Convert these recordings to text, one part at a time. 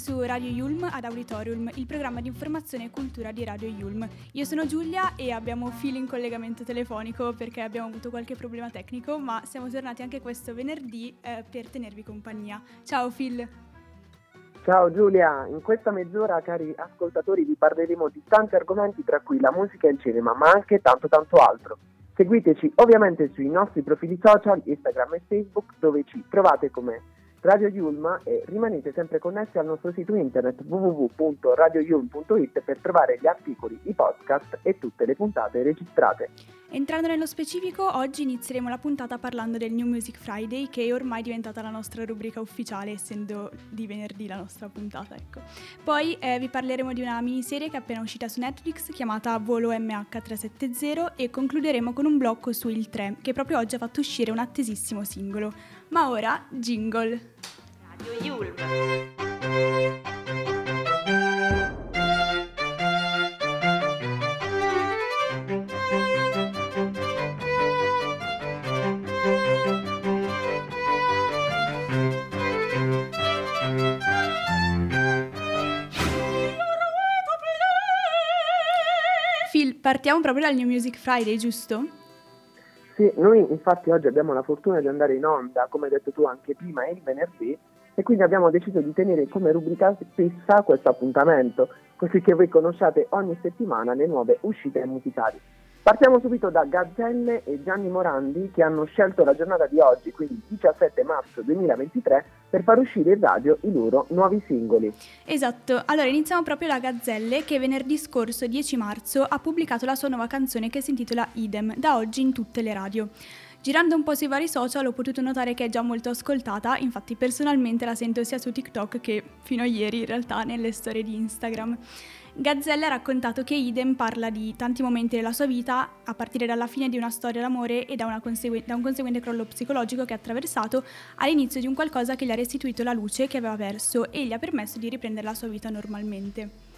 Su Radio Yulm ad Auditorium, il programma di informazione e cultura di Radio Yulm. Io sono Giulia e abbiamo Phil in collegamento telefonico perché abbiamo avuto qualche problema tecnico, ma siamo tornati anche questo venerdì eh, per tenervi compagnia. Ciao Phil. Ciao Giulia, in questa mezz'ora cari ascoltatori vi parleremo di tanti argomenti tra cui la musica e il cinema, ma anche tanto tanto altro. Seguiteci ovviamente sui nostri profili social, Instagram e Facebook, dove ci trovate come Radio Yulma e rimanete sempre connessi al nostro sito internet www.radioyulm.it per trovare gli articoli, i podcast e tutte le puntate registrate. Entrando nello specifico, oggi inizieremo la puntata parlando del New Music Friday, che è ormai diventata la nostra rubrica ufficiale, essendo di venerdì la nostra puntata. Ecco. Poi eh, vi parleremo di una miniserie che è appena uscita su Netflix, chiamata Volo MH370, e concluderemo con un blocco su Il 3, che proprio oggi ha fatto uscire un attesissimo singolo. Ma ora, jingle. Radio Yulm. Partiamo proprio dal New Music Friday, giusto? Sì, noi infatti oggi abbiamo la fortuna di andare in onda, come hai detto tu anche prima, il venerdì, e quindi abbiamo deciso di tenere come rubrica fissa questo appuntamento, così che voi conosciate ogni settimana le nuove uscite musicali. Partiamo subito da Gazzelle e Gianni Morandi che hanno scelto la giornata di oggi, quindi 17 marzo 2023, per far uscire in radio i loro nuovi singoli. Esatto, allora iniziamo proprio da Gazzelle che venerdì scorso 10 marzo ha pubblicato la sua nuova canzone che si intitola Idem, da oggi in tutte le radio. Girando un po' sui vari social ho potuto notare che è già molto ascoltata, infatti personalmente la sento sia su TikTok che fino a ieri in realtà nelle storie di Instagram. Gazzella ha raccontato che Idem parla di tanti momenti della sua vita, a partire dalla fine di una storia d'amore e da, consegu- da un conseguente crollo psicologico che ha attraversato, all'inizio di un qualcosa che gli ha restituito la luce che aveva perso e gli ha permesso di riprendere la sua vita normalmente.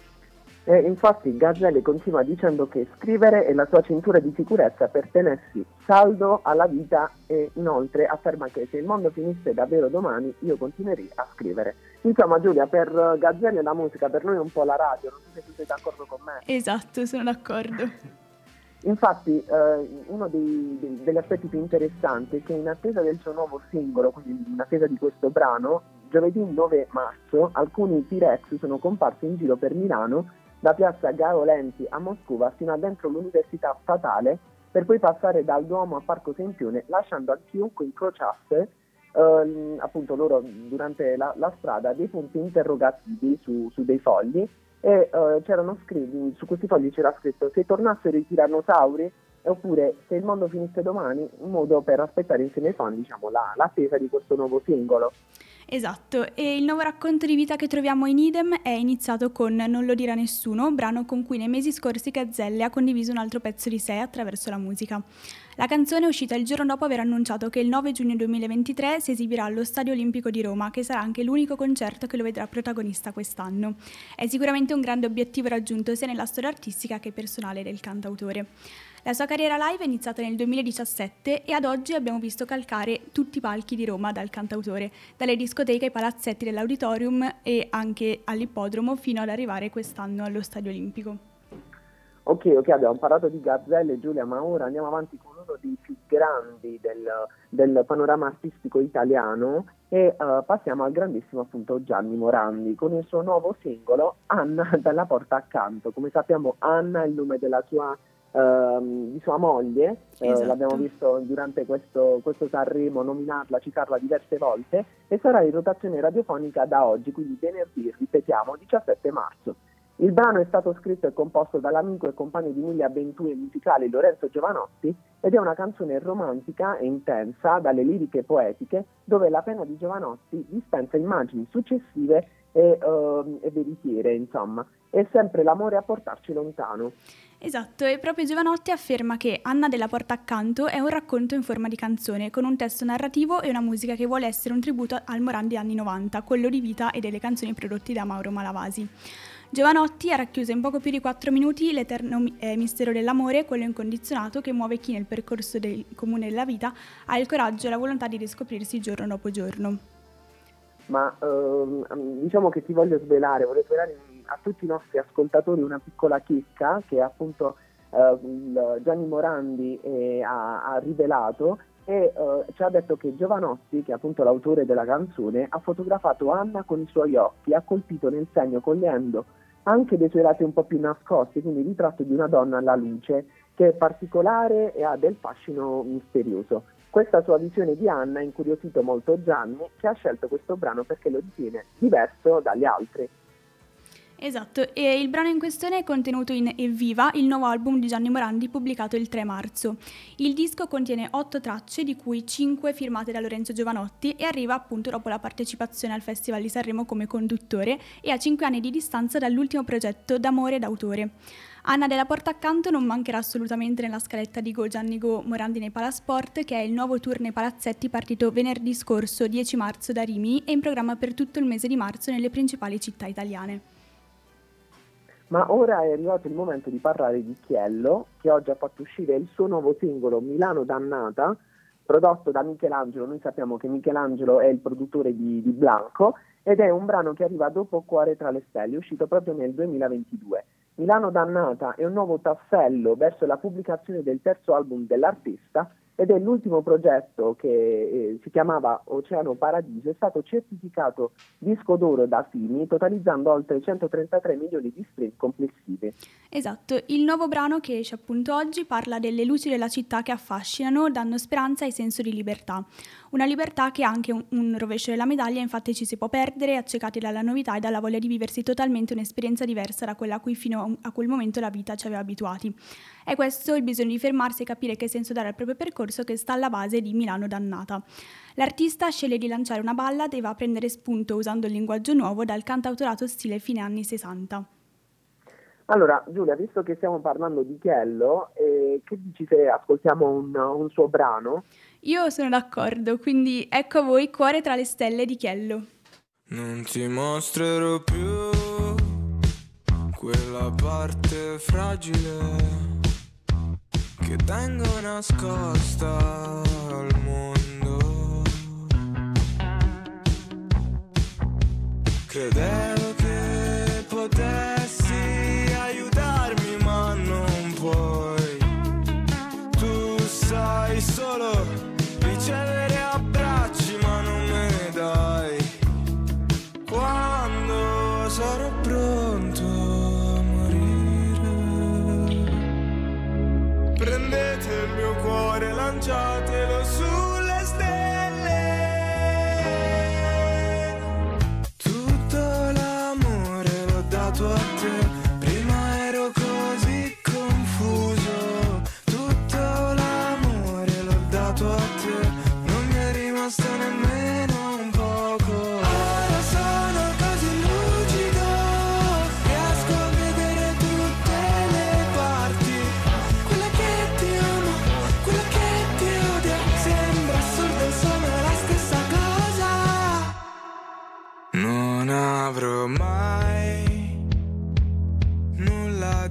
E infatti Gazzelle continua dicendo che scrivere è la sua cintura di sicurezza per tenersi saldo alla vita e inoltre afferma che se il mondo finisse davvero domani io continuerei a scrivere. Insomma Giulia, per Gazzelle la musica, per noi è un po' la radio, non so se tu sei d'accordo con me. Esatto, sono d'accordo. Infatti eh, uno dei, dei, degli aspetti più interessanti è che in attesa del suo nuovo singolo, quindi in attesa di questo brano, giovedì 9 marzo alcuni T-Rex sono comparsi in giro per Milano da piazza Garo Lenti a Moscova fino a dentro l'Università Statale per poi passare dal Duomo a Parco Sempione lasciando a chiunque incrociasse ehm, appunto loro durante la, la, strada dei punti interrogativi su, su dei fogli e eh, scritti, su questi fogli c'era scritto se tornassero i tirannosauri oppure se il mondo finisse domani un modo per aspettare insieme ai fan diciamo, la, l'attesa di questo nuovo singolo. Esatto, e il nuovo racconto di vita che troviamo in Idem è iniziato con Non lo dirà nessuno, brano con cui nei mesi scorsi Gazzelle ha condiviso un altro pezzo di sé attraverso la musica. La canzone è uscita il giorno dopo aver annunciato che il 9 giugno 2023 si esibirà allo Stadio Olimpico di Roma, che sarà anche l'unico concerto che lo vedrà protagonista quest'anno. È sicuramente un grande obiettivo raggiunto sia nella storia artistica che personale del cantautore. La sua carriera live è iniziata nel 2017 e ad oggi abbiamo visto calcare tutti i palchi di Roma dal cantautore, dalle discoteche ai palazzetti dell'auditorium e anche all'ippodromo fino ad arrivare quest'anno allo Stadio Olimpico. Ok, ok, abbiamo parlato di Gazzelle Giulia, ma ora andiamo avanti con uno dei più grandi del, del panorama artistico italiano e uh, passiamo al grandissimo appunto Gianni Morandi con il suo nuovo singolo Anna dalla porta accanto. Come sappiamo Anna è il nome della sua Ehm, di sua moglie, eh, esatto. l'abbiamo visto durante questo, questo Sanremo nominarla, citarla diverse volte, e sarà in rotazione radiofonica da oggi, quindi venerdì, ripetiamo, 17 marzo. Il brano è stato scritto e composto dall'amico e compagno di mille avventure musicali Lorenzo Giovanotti ed è una canzone romantica e intensa, dalle liriche poetiche, dove la pena di Giovanotti dispensa immagini successive e, uh, e veritiere, insomma. È sempre l'amore a portarci lontano. Esatto, e proprio Giovanotti afferma che Anna della Porta Accanto è un racconto in forma di canzone, con un testo narrativo e una musica che vuole essere un tributo al Morandi anni 90, quello di vita e delle canzoni prodotte da Mauro Malavasi. Giovanotti ha racchiuso in poco più di 4 minuti l'eterno eh, mistero dell'amore, quello incondizionato che muove chi nel percorso del comune della vita ha il coraggio e la volontà di riscoprirsi giorno dopo giorno. Ma ehm, diciamo che ti voglio svelare, voglio svelare a tutti i nostri ascoltatori una piccola chicca che appunto eh, Gianni Morandi eh, ha, ha, rivelato e eh, ci ha detto che Giovanotti, che è appunto l'autore della canzone, ha fotografato Anna con i suoi occhi, ha colpito nel segno cogliendo anche dei suoi lati un po' più nascosti, quindi il ritratto di una donna alla luce che è particolare e ha del fascino misterioso. Questa sua visione di Anna ha incuriosito molto Gianni, che ha scelto questo brano perché lo ritiene diverso dagli altri. Esatto, e il brano in questione è contenuto in Evviva, il nuovo album di Gianni Morandi pubblicato il 3 marzo. Il disco contiene otto tracce, di cui cinque firmate da Lorenzo Giovanotti e arriva appunto dopo la partecipazione al Festival di Sanremo come conduttore e a cinque anni di distanza dall'ultimo progetto D'amore d'autore. Anna della Porta Accanto non mancherà assolutamente nella scaletta di Go Gianni Go Morandi nei Palasport, che è il nuovo tour nei palazzetti partito venerdì scorso 10 marzo da Rimini e in programma per tutto il mese di marzo nelle principali città italiane. Ma ora è arrivato il momento di parlare di Chiello, che oggi ha fatto uscire il suo nuovo singolo Milano Dannata, prodotto da Michelangelo. Noi sappiamo che Michelangelo è il produttore di, di Blanco ed è un brano che arriva dopo Cuore tra le stelle, uscito proprio nel 2022. Milano Dannata è un nuovo tassello verso la pubblicazione del terzo album dell'artista ed è l'ultimo progetto che eh, si chiamava Oceano Paradiso, è stato certificato disco d'oro da Fini, totalizzando oltre 133 milioni di stream complessivi. Esatto, il nuovo brano che esce appunto oggi parla delle luci della città che affascinano, dando speranza e senso di libertà. Una libertà che ha anche un, un rovescio della medaglia, infatti ci si può perdere, accecati dalla novità e dalla voglia di viversi totalmente un'esperienza diversa da quella a cui fino a quel momento la vita ci aveva abituati. È questo il bisogno di fermarsi e capire che senso dare al proprio percorso che sta alla base di Milano Dannata. L'artista sceglie di lanciare una ballad e va a prendere spunto usando il linguaggio nuovo dal cantautorato stile fine anni 60. Allora, Giulia, visto che stiamo parlando di Chiello, eh, che dici se ascoltiamo un, un suo brano? Io sono d'accordo, quindi ecco a voi Cuore tra le stelle di Chiello. Non ti mostrerò più quella parte fragile che tengo nascosta al mondo. Credevo che potessi aiutarmi, ma non puoi. Tu sai solo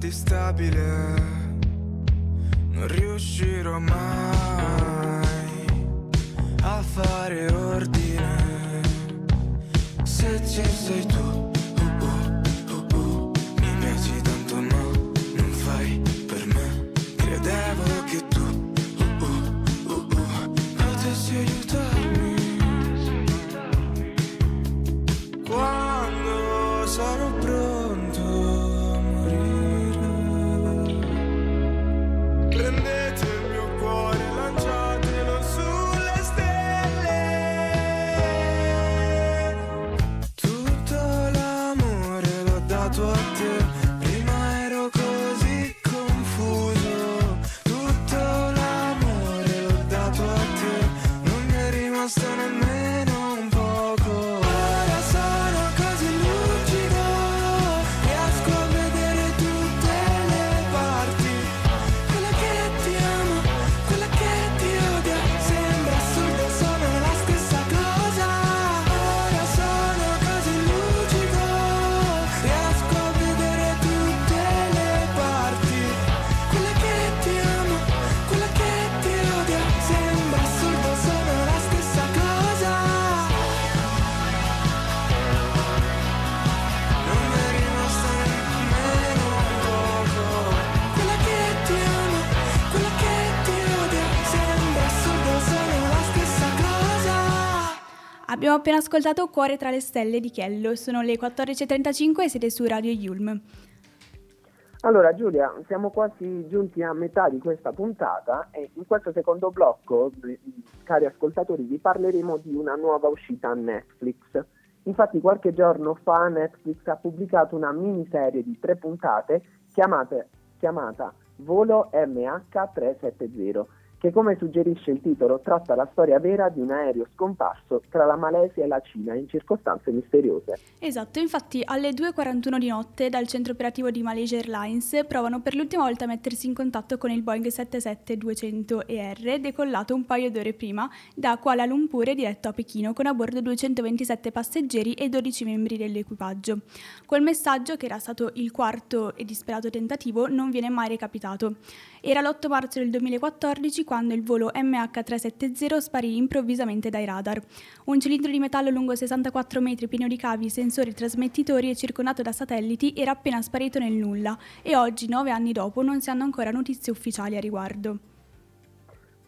di stabile non riuscirò mai a fare ordine se ci sei tu. Dato Abbiamo appena ascoltato Cuore tra le stelle di Chiello, sono le 14.35 e siete su Radio Yulm. Allora Giulia, siamo quasi giunti a metà di questa puntata e in questo secondo blocco, cari ascoltatori, vi parleremo di una nuova uscita a Netflix. Infatti qualche giorno fa Netflix ha pubblicato una miniserie di tre puntate chiamate, chiamata Volo MH370 che come suggerisce il titolo tratta la storia vera di un aereo scomparso tra la Malesia e la Cina in circostanze misteriose. Esatto, infatti alle 2.41 di notte dal centro operativo di Malaysia Airlines provano per l'ultima volta a mettersi in contatto con il Boeing 77200ER decollato un paio d'ore prima da Kuala Lumpur e diretto a Pechino con a bordo 227 passeggeri e 12 membri dell'equipaggio. Quel messaggio, che era stato il quarto e disperato tentativo, non viene mai recapitato. Era l'8 marzo del 2014 quando il volo MH370 sparì improvvisamente dai radar. Un cilindro di metallo lungo 64 metri pieno di cavi, sensori, trasmettitori e circondato da satelliti era appena sparito nel nulla e oggi, nove anni dopo, non si hanno ancora notizie ufficiali a riguardo.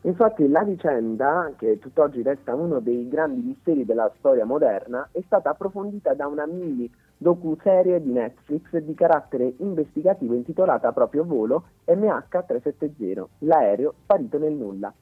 Infatti la vicenda, che tutt'oggi resta uno dei grandi misteri della storia moderna, è stata approfondita da una mini docu-serie di Netflix di carattere investigativo intitolata proprio Volo MH370, l'aereo sparito nel nulla.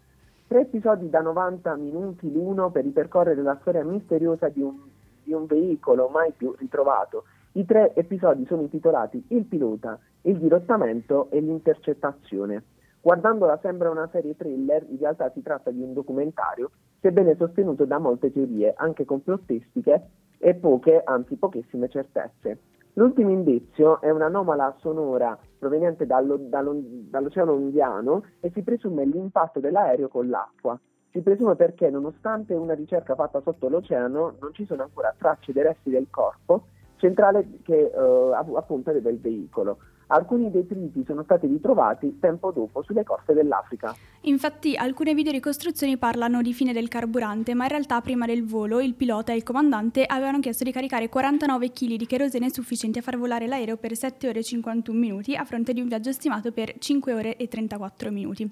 Tre episodi da 90 minuti l'uno per ripercorrere la storia misteriosa di un, di un veicolo mai più ritrovato. I tre episodi sono intitolati Il pilota, il dirottamento e l'intercettazione. Guardandola sembra una serie thriller, in realtà si tratta di un documentario, sebbene sostenuto da molte teorie, anche complottistiche, e poche, anzi pochissime certezze. L'ultimo indizio è un'anomala sonora proveniente dallo, dallo, dall'Oceano Indiano e si presume l'impatto dell'aereo con l'acqua. Si presume perché, nonostante una ricerca fatta sotto l'oceano, non ci sono ancora tracce dei resti del corpo centrale che eh, appunto il veicolo. Alcuni detriti sono stati ritrovati tempo dopo sulle coste dell'Africa. Infatti alcune videoricostruzioni parlano di fine del carburante, ma in realtà prima del volo il pilota e il comandante avevano chiesto di caricare 49 kg di kerosene sufficienti a far volare l'aereo per 7 ore e 51 minuti a fronte di un viaggio stimato per 5 ore e 34 minuti.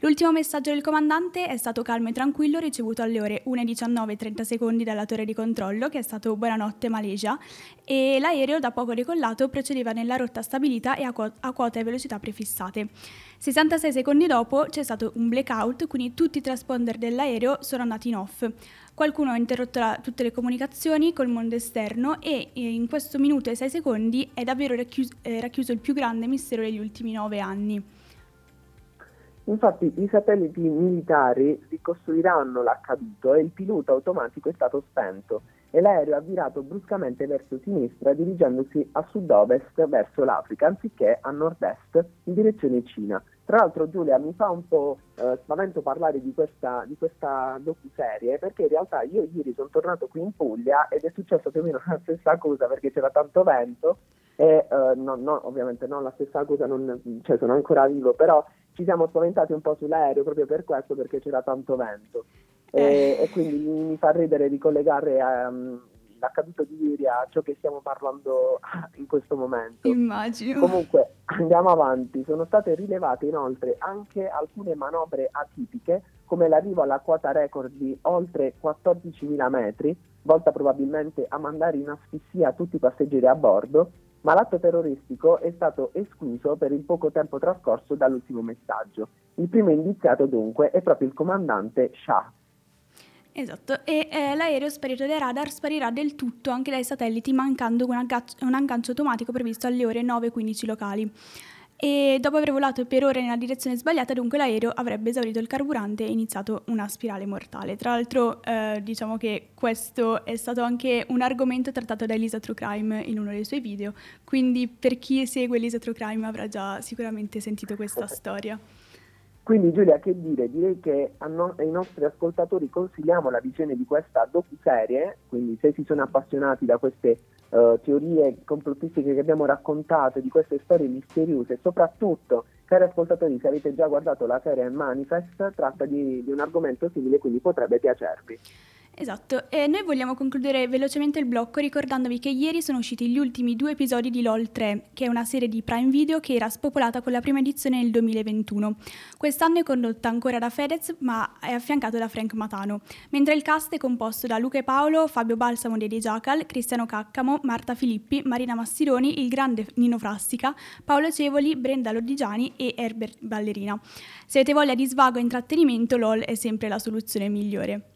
L'ultimo messaggio del comandante è stato calmo e tranquillo ricevuto alle ore 1.19.30 secondi dalla torre di controllo che è stato Buonanotte Malesia e l'aereo da poco decollato procedeva nella rotta stabilita e a, quo- a quote e velocità prefissate. 66 secondi dopo c'è stato un blackout, quindi tutti i transponder dell'aereo sono andati in off. Qualcuno ha interrotto la, tutte le comunicazioni col mondo esterno e in questo minuto e 6 secondi è davvero racchiuso, eh, racchiuso il più grande mistero degli ultimi 9 anni. Infatti i satelliti militari ricostruiranno l'accaduto e il pilota automatico è stato spento e l'aereo ha virato bruscamente verso sinistra dirigendosi a sud-ovest verso l'Africa anziché a nord-est in direzione Cina. Tra l'altro Giulia mi fa un po' eh, spavento parlare di questa, di questa docu-serie perché in realtà io ieri sono tornato qui in Puglia ed è successo più o meno la stessa cosa perché c'era tanto vento e eh, no, no, ovviamente non la stessa cosa, non, cioè sono ancora vivo, però ci siamo spaventati un po' sull'aereo proprio per questo, perché c'era tanto vento. E, eh. e quindi mi, fa ridere ricollegare um, l'accaduto di ieri a ciò che stiamo parlando in questo momento. Immagino. Comunque andiamo avanti, sono state rilevate inoltre anche alcune manovre atipiche come l'arrivo alla quota record di oltre 14.000 metri, volta probabilmente a mandare in asfissia tutti i passeggeri a bordo, ma l'atto terroristico è stato escluso per il poco tempo trascorso dall'ultimo messaggio. Il primo indiziato dunque è proprio il comandante Shah. Esatto, e eh, l'aereo sparito dai radar sparirà del tutto anche dai satelliti mancando un, aggancio, un aggancio automatico previsto alle ore 9.15 locali e dopo aver volato per ore nella direzione sbagliata dunque l'aereo avrebbe esaurito il carburante e iniziato una spirale mortale. Tra l'altro eh, diciamo che questo è stato anche un argomento trattato da Elisa True Crime in uno dei suoi video, quindi per chi segue Elisa True Crime avrà già sicuramente sentito questa storia. Quindi Giulia, che dire? Direi che no- ai nostri ascoltatori consigliamo la visione di questa docu-serie, quindi se si sono appassionati da queste uh, teorie complottistiche che abbiamo raccontato, di queste storie misteriose soprattutto, cari ascoltatori, se avete già guardato la serie Manifest, tratta di, di un argomento simile, quindi potrebbe piacervi. Esatto, e noi vogliamo concludere velocemente il blocco ricordandovi che ieri sono usciti gli ultimi due episodi di LOL 3, che è una serie di Prime Video che era spopolata con la prima edizione nel 2021. Quest'anno è condotta ancora da Fedez, ma è affiancato da Frank Matano, mentre il cast è composto da Luca e Paolo, Fabio Balsamo di Eddie Jacal, Cristiano Caccamo, Marta Filippi, Marina Massironi, il grande Nino Frastica, Paolo Cevoli, Brenda Lodigiani e Herbert Ballerina. Se avete voglia di svago e intrattenimento, LOL è sempre la soluzione migliore.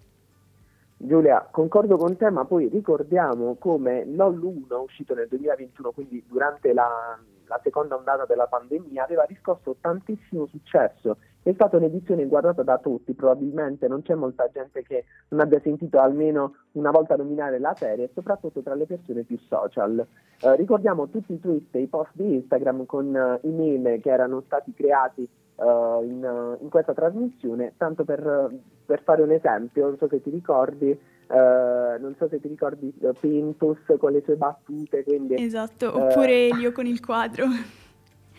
Giulia, concordo con te, ma poi ricordiamo come LOL 1, uscito nel 2021, quindi durante la, la seconda ondata della pandemia, aveva riscosso tantissimo successo. È stata un'edizione guardata da tutti, probabilmente non c'è molta gente che non abbia sentito almeno una volta nominare la serie, soprattutto tra le persone più social. Eh, ricordiamo tutti i tweet e i post di Instagram con uh, i meme che erano stati creati uh, in, in, questa trasmissione, tanto per, per, fare un esempio, non so se ti ricordi, uh, non so se ti ricordi uh, Pintus con le sue battute, quindi, Esatto, oppure Elio con il quadro.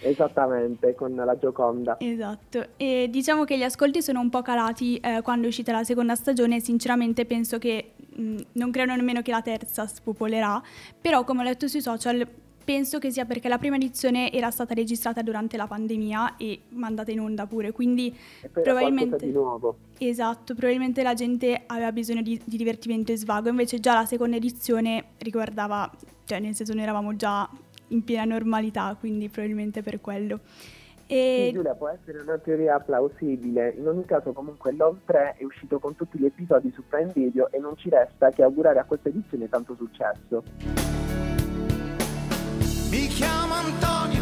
Esattamente, con la Gioconda. Esatto, e diciamo che gli ascolti sono un po' calati eh, quando è uscita la seconda stagione, sinceramente penso che mh, non credo nemmeno che la terza spopolerà, però come ho letto sui social Penso che sia perché la prima edizione era stata registrata durante la pandemia e mandata in onda pure, quindi probabilmente... di nuovo. Esatto, probabilmente la gente aveva bisogno di, di, divertimento e svago, invece già la seconda edizione riguardava, cioè nel senso noi eravamo già in piena normalità, quindi probabilmente per quello. E... Sì, Giulia, può essere una teoria plausibile. In ogni caso, comunque, LOL 3 è uscito con tutti gli episodi su Prime Video e non ci resta che augurare a questa edizione tanto successo. Mi chiamo Antonio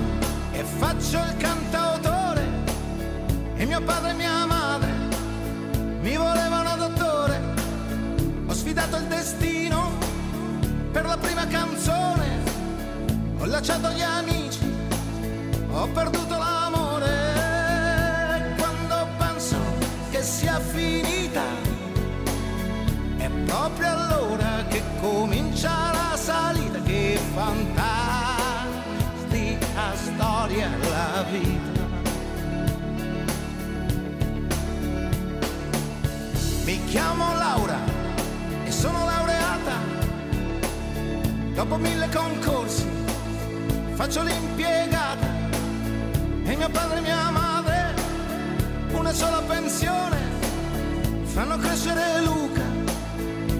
e faccio il cantautore e mio padre e mia madre mi volevano dottore. Ho sfidato il destino per la prima canzone, ho lasciato gli amici, ho perduto l'amore. Quando penso che sia finita, è proprio allora che comincia la salita, che fantastica storia la vita. Mi chiamo Laura e sono laureata. Dopo mille concorsi faccio l'impiegata e mio padre e mia madre una sola pensione fanno crescere Luca,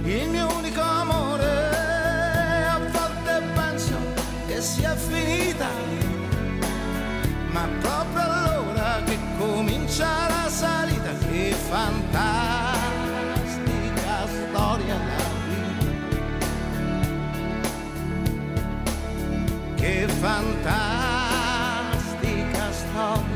il mio unico amore. A volte penso che sia finita ma proprio allora che comincia la salita, che fantastica storia la vita, che fantastica storia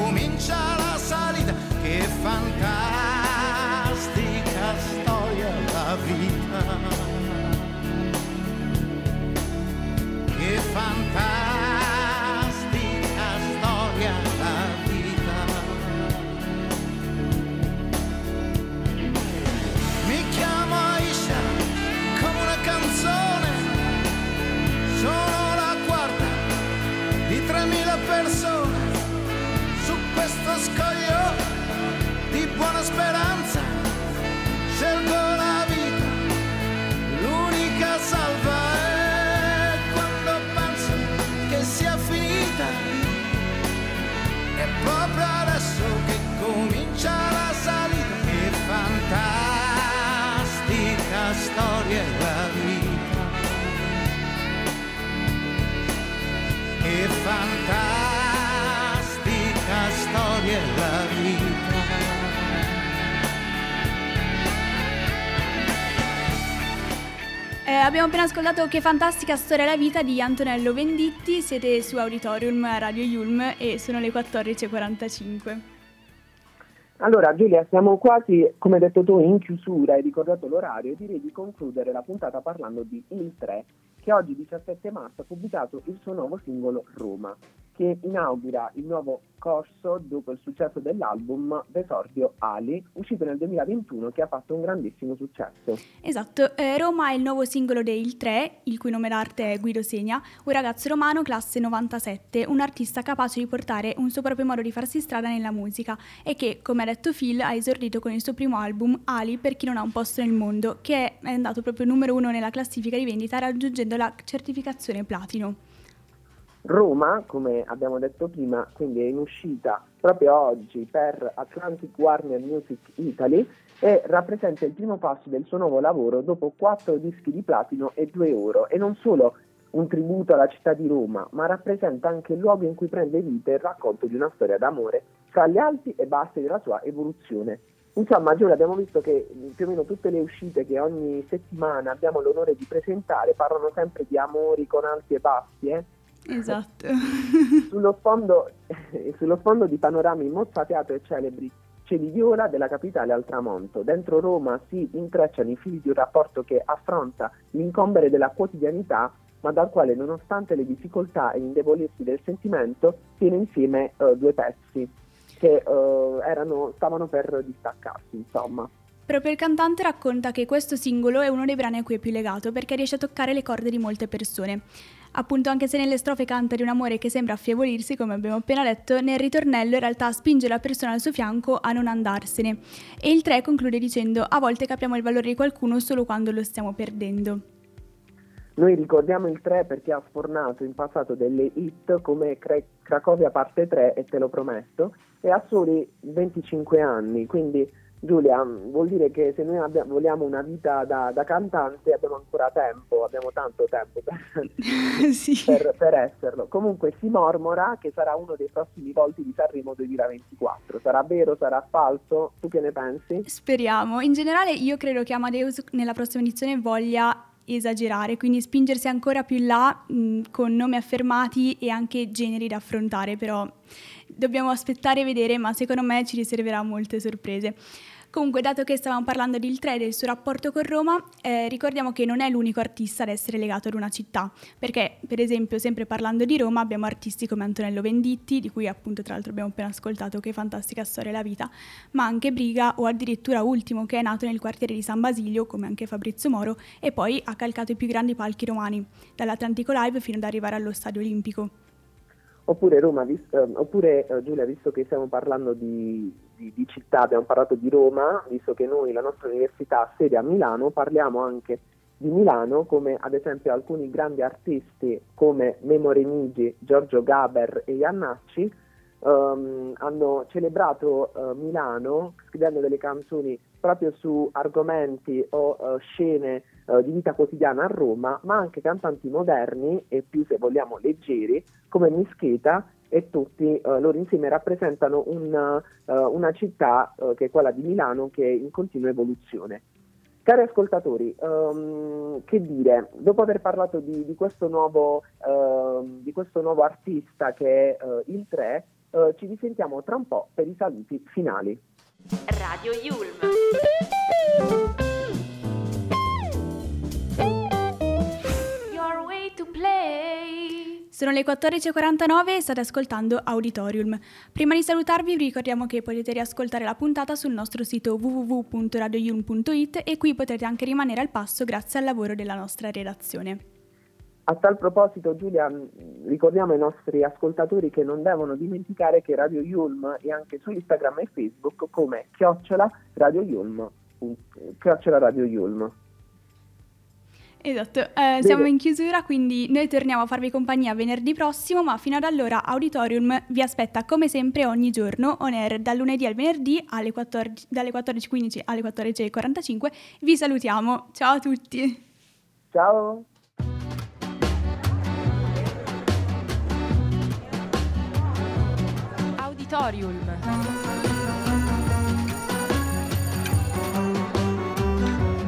comincia la salita che fantastica Eh, abbiamo appena ascoltato Che fantastica storia la vita di Antonello Venditti, siete su Auditorium Radio Yulm e sono le 14.45. Allora Giulia, siamo quasi, come hai detto tu, in chiusura, hai ricordato l'orario, direi di concludere la puntata parlando di Il 3, che oggi 17 marzo ha pubblicato il suo nuovo singolo Roma, che inaugura il nuovo corso dopo il successo dell'album D'esordio Ali, uscito nel 2021 che ha fatto un grandissimo successo. Esatto, eh, Roma è il nuovo singolo dei 3, il cui nome d'arte è Guido Segna, un ragazzo romano classe 97, un artista capace di portare un suo proprio modo di farsi strada nella musica e che, come ha detto Phil, ha esordito con il suo primo album Ali per chi non ha un posto nel mondo, che è andato proprio numero uno nella classifica di vendita raggiungendo la certificazione platino. Roma, come abbiamo detto prima, quindi è in uscita proprio oggi per Atlantic Warner Music Italy e rappresenta il primo passo del suo nuovo lavoro dopo quattro dischi di platino e due oro. E non solo un tributo alla città di Roma, ma rappresenta anche il luogo in cui prende vita il racconto di una storia d'amore tra gli alti e bassi della sua evoluzione. Insomma, Giulia, abbiamo visto che più o meno tutte le uscite che ogni settimana abbiamo l'onore di presentare parlano sempre di amori con alti e bassi, eh? Esatto. sullo, sfondo, sullo sfondo di panorami mozzafiato e celebri cieli viola della capitale al tramonto. Dentro Roma si intrecciano i fili di un rapporto che affronta l'incombere della quotidianità, ma dal quale, nonostante le difficoltà e gli indebolirsi del sentimento, tiene insieme uh, due pezzi che uh, erano, stavano per distaccarsi, insomma. Proprio il cantante racconta che questo singolo è uno dei brani a cui è più legato perché riesce a toccare le corde di molte persone. Appunto, anche se nelle strofe canta di un amore che sembra affievolirsi, come abbiamo appena detto, nel ritornello in realtà spinge la persona al suo fianco a non andarsene. E il 3 conclude dicendo: A volte capiamo il valore di qualcuno solo quando lo stiamo perdendo. Noi ricordiamo il 3 perché ha sfornato in passato delle hit come Cracovia parte 3 e Te lo prometto e ha soli 25 anni, quindi Giulia, vuol dire che se noi abbiamo, vogliamo una vita da, da, cantante abbiamo ancora tempo, abbiamo tanto tempo per, sì. per, per, esserlo. Comunque si mormora che sarà uno dei prossimi volti di Sanremo 2024. Sarà vero, sarà falso? Tu che ne pensi? Speriamo. In generale io credo che Amadeus nella prossima edizione voglia esagerare, quindi spingersi ancora più in là mh, con nomi affermati e anche generi da affrontare, però dobbiamo aspettare e vedere, ma secondo me ci riserverà molte sorprese. Comunque, dato che stavamo parlando di Il 3 e del suo rapporto con Roma, eh, ricordiamo che non è l'unico artista ad essere legato ad una città, perché per esempio, sempre parlando di Roma, abbiamo artisti come Antonello Venditti, di cui appunto tra l'altro abbiamo appena ascoltato che fantastica storia è la vita, ma anche Briga o addirittura Ultimo, che è nato nel quartiere di San Basilio, come anche Fabrizio Moro, e poi ha calcato i più grandi palchi romani, dall'Atlantico Live fino ad arrivare allo Stadio Olimpico. Oppure, Roma, vis- eh, oppure eh, Giulia, visto che stiamo parlando di, di, di, città, abbiamo parlato di Roma, visto che noi, la nostra università ha sede a Milano, parliamo anche di Milano, come ad esempio alcuni grandi artisti come Memo Remigi, Giorgio Gaber e Iannacci um, hanno celebrato uh, Milano scrivendo delle canzoni proprio su argomenti o uh, scene uh, di vita quotidiana a Roma, ma anche cantanti moderni e più se vogliamo leggeri come Mischeta e tutti uh, loro insieme rappresentano una, una città che è quella di Milano che è in continua evoluzione. Cari ascoltatori, um, che dire, dopo aver parlato di, di, questo, nuovo, uh, di questo, nuovo, artista che è uh, il 3, uh, ci risentiamo tra un po' per i saluti finali. Radio Yulm. Sono le 14.49 e state ascoltando Auditorium. Prima di salutarvi vi ricordiamo che potete riascoltare la puntata sul nostro sito www.radioyulm.it e qui potrete anche rimanere al passo grazie al lavoro della nostra redazione. A tal proposito, Giulia, ricordiamo ai nostri ascoltatori che non devono dimenticare che Radio Yulm è anche su Instagram e Facebook come chiocciola Radio Yulm. Chiocciola Radio Yulm. Esatto, eh, siamo in chiusura, quindi noi torniamo a farvi compagnia venerdì prossimo, ma fino ad allora Auditorium vi aspetta come sempre ogni giorno on air dal lunedì al venerdì alle 14, dalle 14.15 alle 14.45. Vi salutiamo, ciao a tutti! Ciao! Auditorium.